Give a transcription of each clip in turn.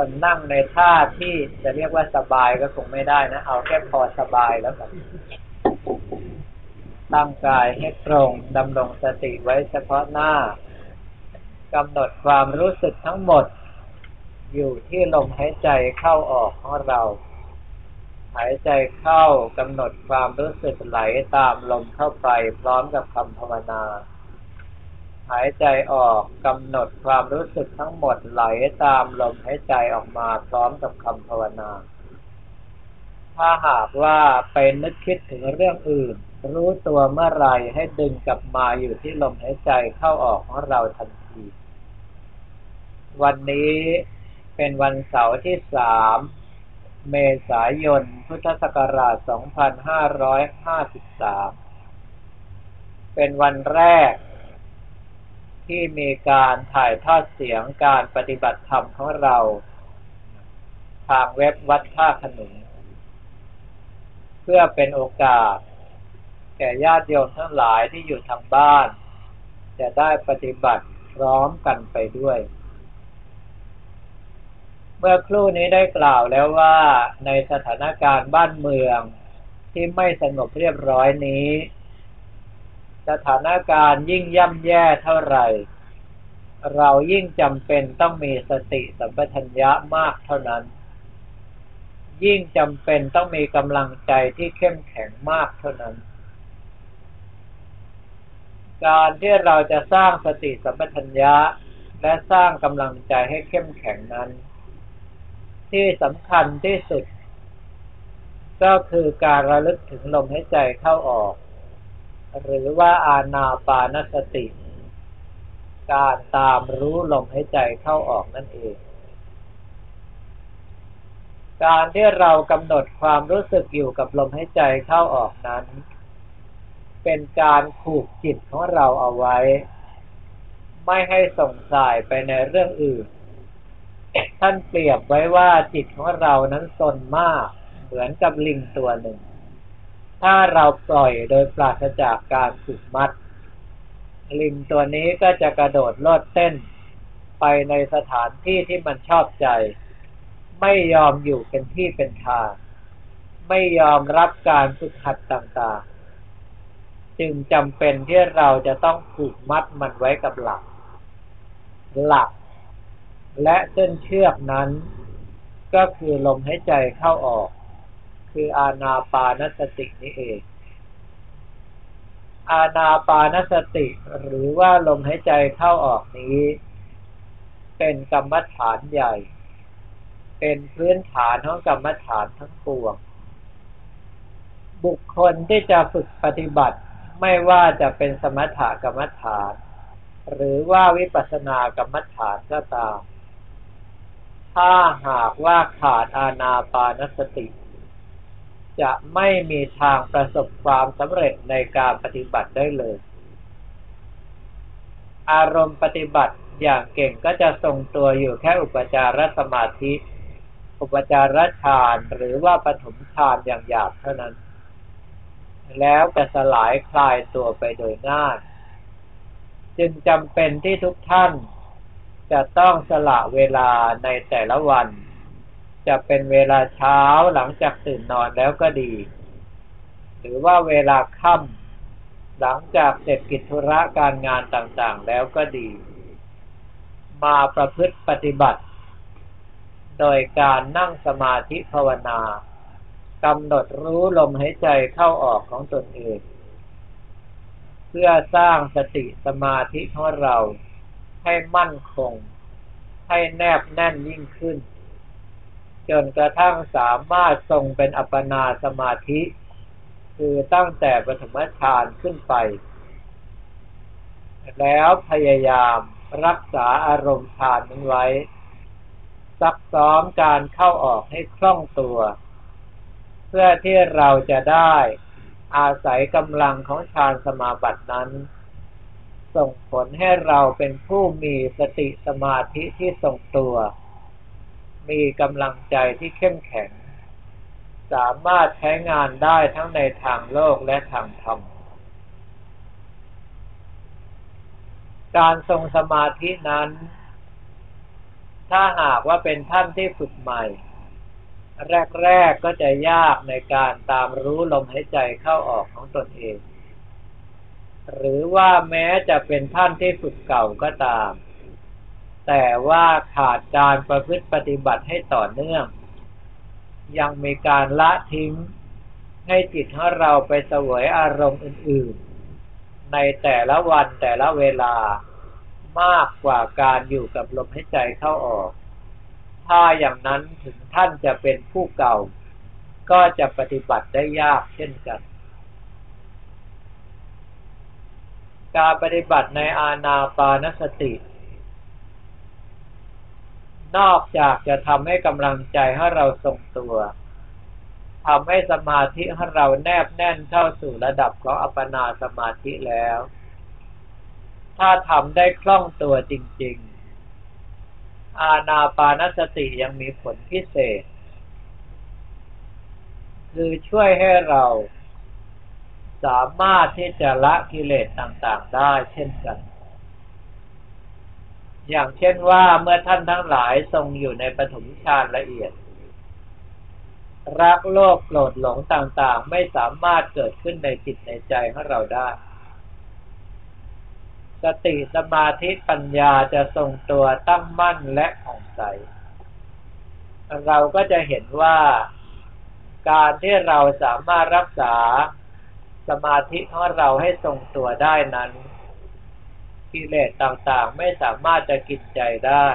คนนั่งในท่าที่จะเรียกว่าสบายก็คงไม่ได้นะ เอาแค่พอสบายแล้วกันตั้งกายให้ตรงดำรงสติไว้เฉพาะหน้ากำหนดความรู้สึกทั้งหมด อยู่ที่ลมหายใจเข้าออกของเรา หายใจเข้ากำหนดความรู้สึกไหลตามลมเข้าไปพร้อมกับคำภาวนา หายใจออกกำหนดความรู้สึกทั้งหมดไหลตามลมหายใจออกมาพร้อมกับคำภาวนา ถ้าหากว่าไปนึกคิดถึงเรื่องอื่น รู้ตัวเมื่อไรให้ดึงกลับมาอยู่ที่ลมหายใจเข้าออกของเราทันที วันนี้เป็นวันเสาร์ที่สามเมษายน พุทธศักราช 2553 เป็นวันแรก ที่มีการถ่ายทอดเสียงการปฏิบัติธรรมของเรา ทางเว็บวัดท่าขนุนเพื่อเป็นโอกาส แก่ญาติโยมทั้งหลายที่อยู่ทางบ้าน จะได้ปฏิบัติพร้อมกันไปด้วย เมื่อครู่นี้ได้กล่าวแล้วว่าในสถานการณ์บ้านเมืองที่ไม่สงบเรียบร้อยนี้ สถานการณ์ยิ่งย่ำแย่เท่าไหร่ เรายิ่งจำเป็นต้องมีสติสัมปชัญญะมากเท่านั้น ยิ่งจำเป็นต้องมีกำลังใจที่เข้มแข็งมากเท่านั้น การที่เราจะสร้างสติสัมปชัญญะและสร้างกำลังใจให้เข้มแข็งนั้น ที่สำคัญที่สุด ก็คือการระลึกถึงลมหายใจเข้าออก หรือว่าอานาปานสติ การตามรู้ลมหายใจเข้าออกนั่นเอง การที่เรากำหนดความรู้สึกอยู่กับลมหายใจเข้าออกนั้น เป็นการผูกจิตของเราเอาไว้ ไม่ให้ส่งสายไปในเรื่องอื่น ท่านเปรียบไว้ว่าจิตของเรานั้นสนมาก เหมือนกับลิงตัวหนึ่ง ถ้าเราปล่อยโดยปราศจากการฝึกมัด ลิงตัวนี้ก็จะกระโดดโลดเต้น ไปในสถานที่ที่มันชอบใจ ไม่ยอมอยู่เป็นที่เป็นทาง ไม่ยอมรับการฝึกหัดต่างๆ จึงจำเป็นที่เราจะต้องผูกมัดมันไว้กับหลัก หลัก และเส้นเชือกนั้น ก็คือลมหายใจเข้าออก คืออาณาปานสตินี้เอง อาณาปานสติ หรือว่าลมหายใจเข้าออกนี้ เป็นกรรมฐานใหญ่ เป็นพื้นฐานของกรรมฐานทั้งปวง บุคคลที่จะฝึกปฏิบัติไม่ว่าจะเป็นสมถกรรมฐาน หรือว่าวิปัสสนากรรมฐานก็ตาม ถ้าหากว่าขาดอาณาปานสติ จะไม่มีทางประสบความสำเร็จในการปฏิบัติได้เลย อารมณ์ปฏิบัติอย่างเก่งก็จะทรงตัวอยู่แค่อุปจารสมาธิ อุปจารฌานหรือว่าปฐมฌานอย่างหยาบเท่านั้น แล้วจะสลายคลายตัวไปโดยง่ายจึงจำเป็นที่ทุกท่านจะต้องสละเวลาในแต่ละวัน จะเป็นเวลาเช้าหลังจากตื่นนอนแล้วก็ดี หรือว่าเวลาค่ำหลังจากเสร็จกิจธุระการงานต่างๆ แล้วก็ดี มาประพฤติปฏิบัติ โดยการนั่งสมาธิภาวนากำหนดรู้ลมหายใจเข้าออกของตนเองเพื่อสร้างสติสมาธิของเราให้มั่นคง ให้แนบแน่นยิ่งขึ้น จนกระทั่งสามารถทรงเป็นอัปปนาสมาธิ คือตั้งแต่ปฐมฌานขึ้นไป แล้วพยายามรักษาอารมณ์ฌานนั้นไว้ ซักซ้อมการเข้าออกให้คล่องตัว เพื่อที่เราจะได้อาศัยกำลังของฌานสมาบัตินั้น ส่งผลให้เราเป็นผู้มีสติสมาธิที่ทรงตัว มีกำลังใจที่เข้มแข็ง สามารถใช้งานได้ทั้งในทางโลกและทางธรรม การทรงสมาธินั้น ถ้าหากว่าเป็นท่านที่ฝึกใหม่ แรก ๆ ก็จะยากในการตามรู้ลมหายใจเข้าออกของตนเอง หรือว่าแม้จะเป็นท่านที่ฝึกเก่าก็ตาม แต่ว่าขาดการประพฤติปฏิบัติให้ต่อเนื่อง ยังมีการละทิ้งให้จิตของเราไปเสวยอารมณ์อื่น ๆ ในแต่ละวันแต่ละเวลามากกว่าการอยู่กับลมหายใจเข้าออก ถ้าอย่างนั้นถึงท่านจะเป็นผู้เก่า ก็จะปฏิบัติได้ยากเช่นกัน การปฏิบัติในอาณาปานสติ นอกจากจะทำให้กำลังใจให้เราทรงตัวทำให้สมาธิให้เราแนบแน่นเข้าสู่ระดับของอัปปนาสมาธิแล้ว ถ้าทำได้คล่องตัวจริง ๆ อาณาปานสติยังมีผลพิเศษ คือช่วยให้เรา สามารถที่จะละกิเลสต่างๆได้เช่นกัน อย่างเช่นว่าเมื่อท่านทั้งหลายทรงอยู่ในปฐมฌานละเอียด รักโลภโกรธหลงต่างๆ ไม่สามารถเกิดขึ้นในจิตในใจของเราได้ สติสมาธิปัญญาจะทรงตัวตั้งมั่นและผ่องใส เราก็จะเห็นว่าการที่เราสามารถรักษาสมาธิของเราให้ทรงตัวได้นั้น กิเลสต่างๆ ไม่สามารถจะกินใจได้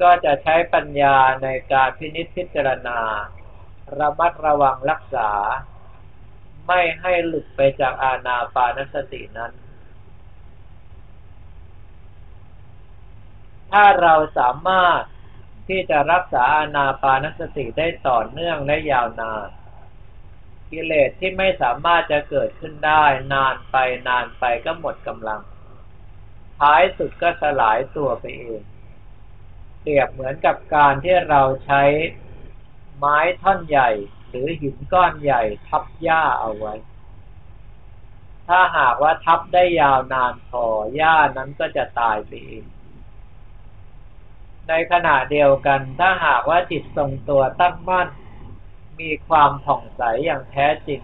ก็จะใช้ปัญญาในการพินิจพิจารณา ระมัดระวังรักษา ไม่ให้หลุดไปจากอาณาปานสตินั้น ถ้าเราสามารถที่จะรักษาอานาปานสติได้ต่อเนื่องและยาวนาน กิเลสที่ไม่สามารถจะเกิดขึ้นได้ นานไปนานไปก็หมดกำลัง ท้ายสุดก็สลายตัวไปเอง เปรียบเหมือนกับการที่เราใช้ไม้ท่อนใหญ่ หรือหินก้อนใหญ่ทับหญ้าเอาไว้ ถ้าหากว่าทับได้ยาวนานพอหญ้านั้นก็จะตายไปเองในขณะเดียวกันถ้าหากว่าจิตทรงตัวตั้งมั่น มีความผ่องใสอย่างแท้จริง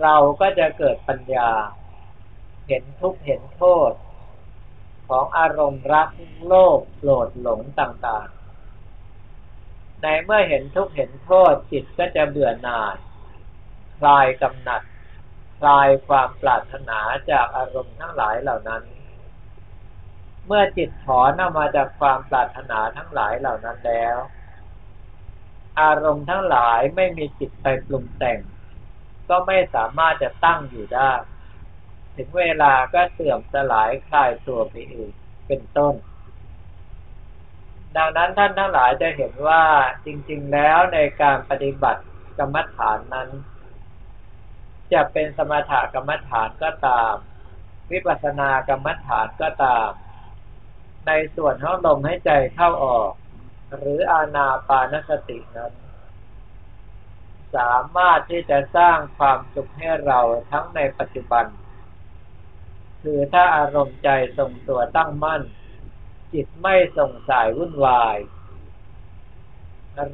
เราก็จะเกิดปัญญา เห็นทุกข์เห็นโทษ ของอารมณ์รักโลภโกรธหลงต่างๆ ในเมื่อเห็นทุกข์เห็นโทษจิตก็จะเบื่อหน่าย คลายกำหนัด คลายความปรารถนาจากอารมณ์ทั้งหลายเหล่านั้น เมื่อจิตถอนออกมาจากความปรารถนาทั้งหลายเหล่านั้นแล้ว อารมณ์ทั้งหลายไม่มีจิตไปปรุงแต่ง ก็ไม่สามารถจะตั้งอยู่ได้ ถึงเวลาก็เสื่อมสลายคลายตัวไปเองเป็นต้น ดังนั้นท่านทั้งหลายจะเห็นว่าจริง ๆ แล้วในการปฏิบัติกรรมฐานนั้น จะเป็นสมถกรรมฐานก็ตาม วิปัสสนากรรมฐานก็ตาม ในส่วนของลมให้ใจเข้าออก หรืออาณาปานสตินั้น สามารถที่จะสร้างความสุขให้เราทั้งในปัจจุบัน คือถ้าอารมณ์ใจทรงตัวตั้งมั่น จิตไม่ส่งสายวุ่นวาย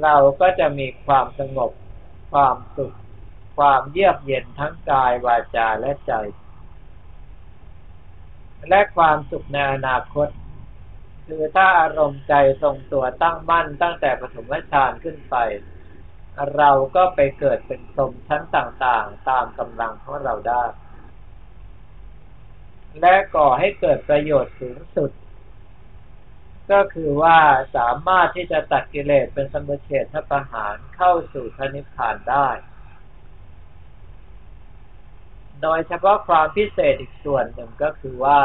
เราก็จะมีความสงบ ความสุข ความเยือกเย็นทั้งกายวาจาและใจ และความสุขในอนาคต คือถ้าอารมณ์ใจทรงตัวตั้งมั่นตั้งแต่ปฐมฌานขึ้นไป เราก็ไปเกิดเป็นสมชั้นต่างๆ ตามกำลังของเราได้ และก่อให้เกิดประโยชน์สูงสุด ก็คือว่าสามารถที่จะตัดกิเลสเป็นสมุเฉทประหารเข้าสู่พระนิพพานได้ โดยเฉพาะความพิเศษอีกส่วนหนึ่งก็คือว่า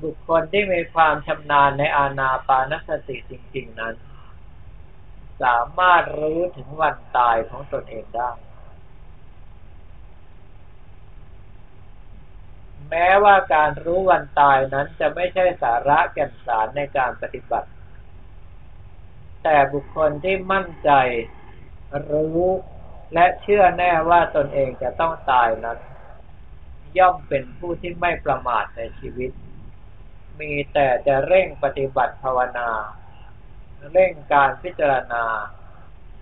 บุคคลที่มีความชำนาญในอาณาปานสติจริง ๆ นั้น สามารถรู้ถึงวันตายของตนเองได้ แม้ว่าการรู้วันตายนั้นจะไม่ใช่สาระแก่นสารในการปฏิบัติ แต่บุคคลที่มั่นใจรู้และเชื่อแน่ว่าตนเองจะต้องตายนั้น ย่อมเป็นผู้ที่ไม่ประมาทในชีวิต มีแต่จะเร่งปฏิบัติภาวนา เร่งการพิจารณา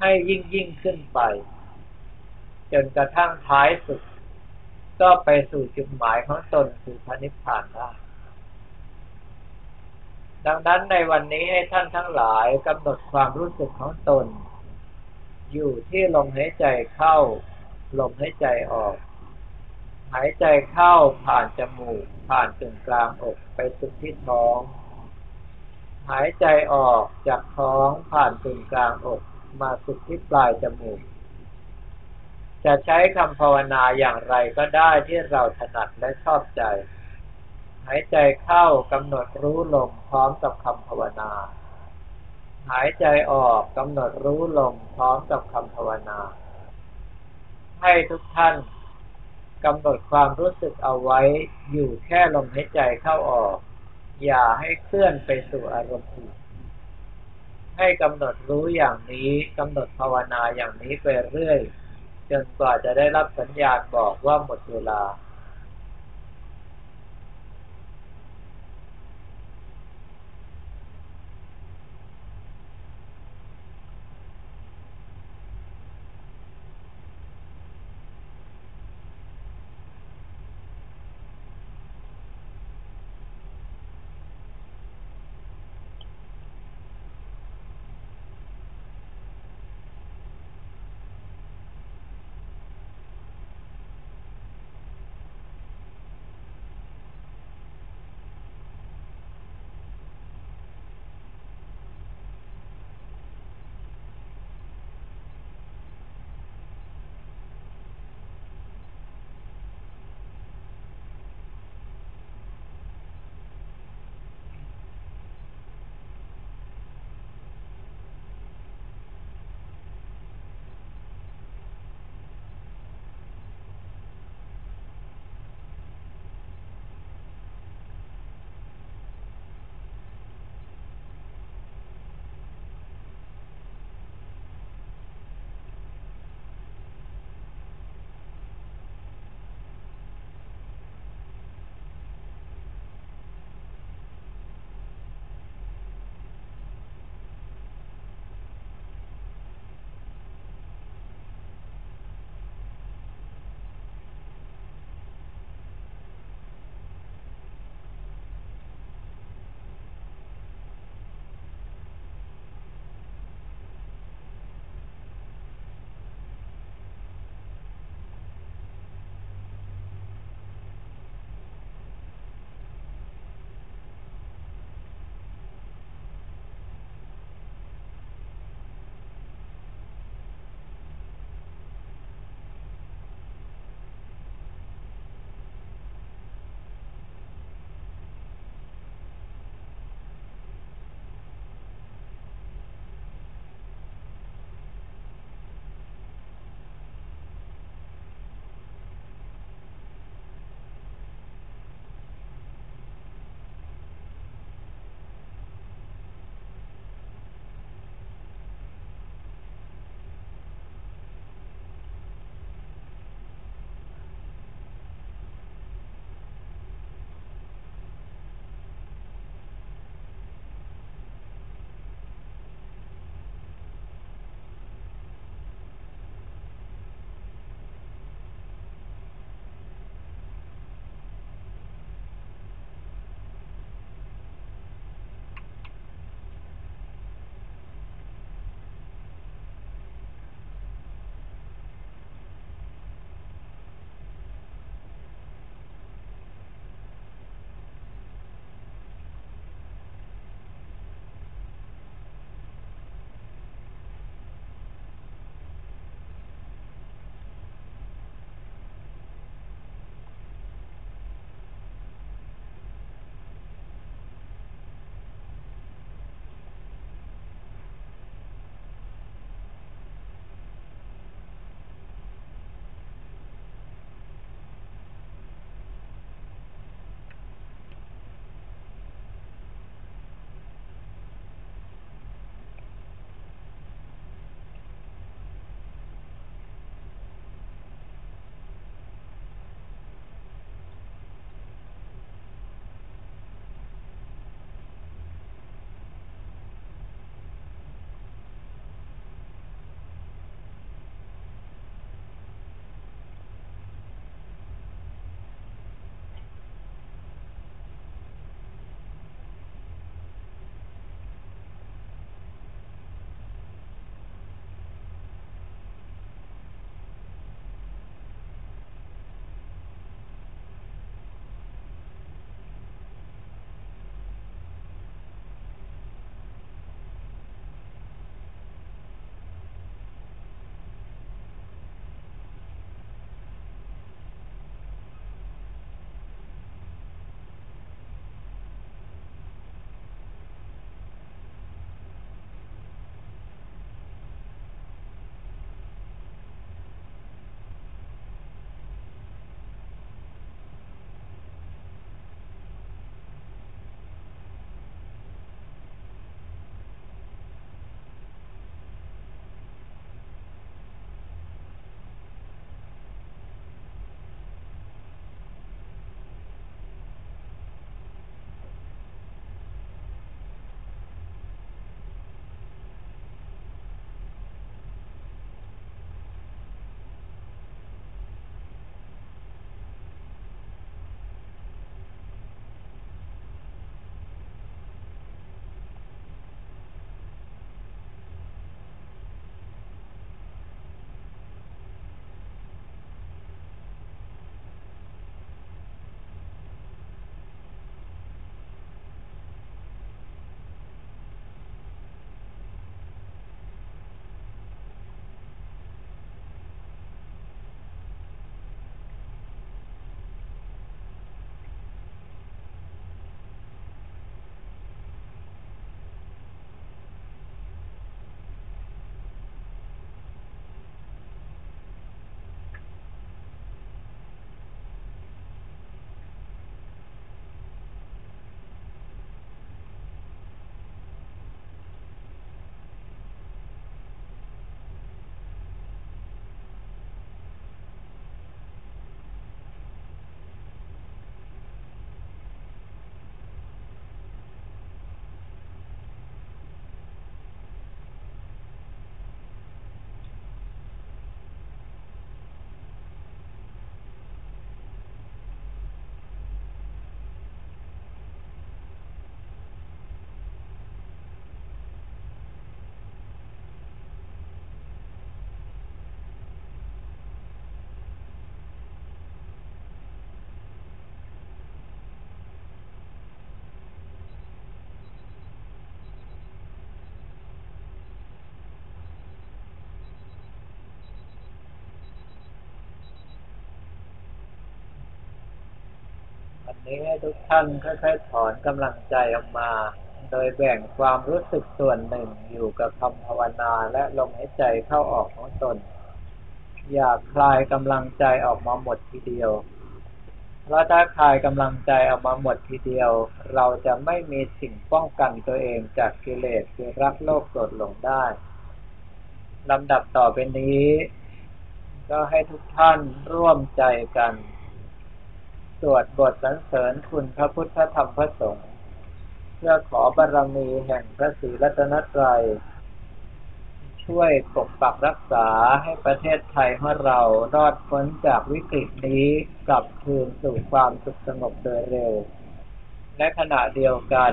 ให้ยิ่งยิ่งขึ้นไป จนกระทั่งท้ายสุด ก็ไปสู่จุดหมายของตนคือพระนิพพานได้ดังนั้นในวันนี้ให้ท่านทั้งหลายกำหนดความรู้สึกของตน อยู่ที่ลมหายใจเข้า ลมหายใจออก หายใจเข้าผ่านจมูก ผ่านตึงกลางอกไปสุดที่ท้อง หายใจออกจากท้องผ่านตึงกลางอกมาสุดที่ปลายจมูก จะใช้คำภาวนาอย่างไรก็ได้ที่เราถนัดและชอบใจ หายใจเข้ากำหนดรู้ลมพร้อมกับคำภาวนา หายใจออกกำหนดรู้ลมพร้อมกับคำภาวนา ให้ทุกท่าน กำหนดความรู้สึกเอาไว้อยู่แค่ลมหายใจเข้าออก อย่าให้เคลื่อนไปสู่อารมณ์อื่นให้กำหนดรู้อย่างนี้กำหนดภาวนาอย่างนี้ไปเรื่อย จนกว่าจะได้รับสัญญาณบอกว่าหมดเวลา วันนี้ให้ทุกท่านค่อยๆถอนกำลังใจออกมา โดยแบ่งความรู้สึกส่วนหนึ่งอยู่กับคำภาวนาและลมหายใจเข้าออกของตน อย่าคลายกำลังใจออกมาหมดทีเดียวเพราะถ้าคลายกำลังใจออกมาหมดทีเดียว เราจะไม่มีสิ่งป้องกันตัวเองจากกิเลสคือรักโลภโกรธหลงได้ลำดับต่อไปนี้ ก็ให้ทุกท่านร่วมใจกัน สวดบทสรรเสริญคุณพระพุทธธรรมพระสงฆ์เพื่อขอบารมีแห่งพระศรีรัตนตรัย ช่วยปกปักรักษาให้ประเทศไทยของเรารอดพ้นจากวิกฤตนี้กลับคืนสู่ความสุขสงบโดยเร็ว และขณะเดียวกัน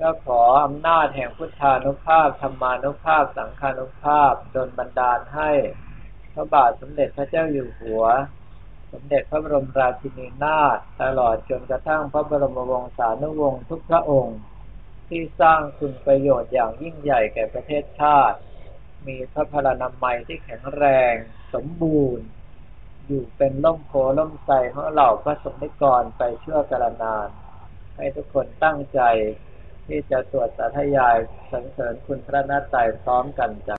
ก็ขออำนาจแห่งพุทธานุภาพธรรมานุภาพสังฆานุภาพดลบันดาลให้พระบาทสมเด็จพระเจ้าอยู่หัว สมเด็จพระบรมราชินีนาถตลอดจนกระทั่งพระบรมวงศานุวงศ์ทุกพระองค์ ที่สร้างคุณประโยชน์อย่างยิ่งใหญ่แก่ประเทศชาติ มีพระพลานามัยที่แข็งแรง สมบูรณ์ อยู่เป็นล่มโพล่มไทรของเหล่าพระสงฆ์นิกรไปเชั่วกาลนาน ให้ทุกคนตั้งใจที่จะสวดสาธยายสรรเสริญคุณพระนาตรัยพร้อมกันจ้ะ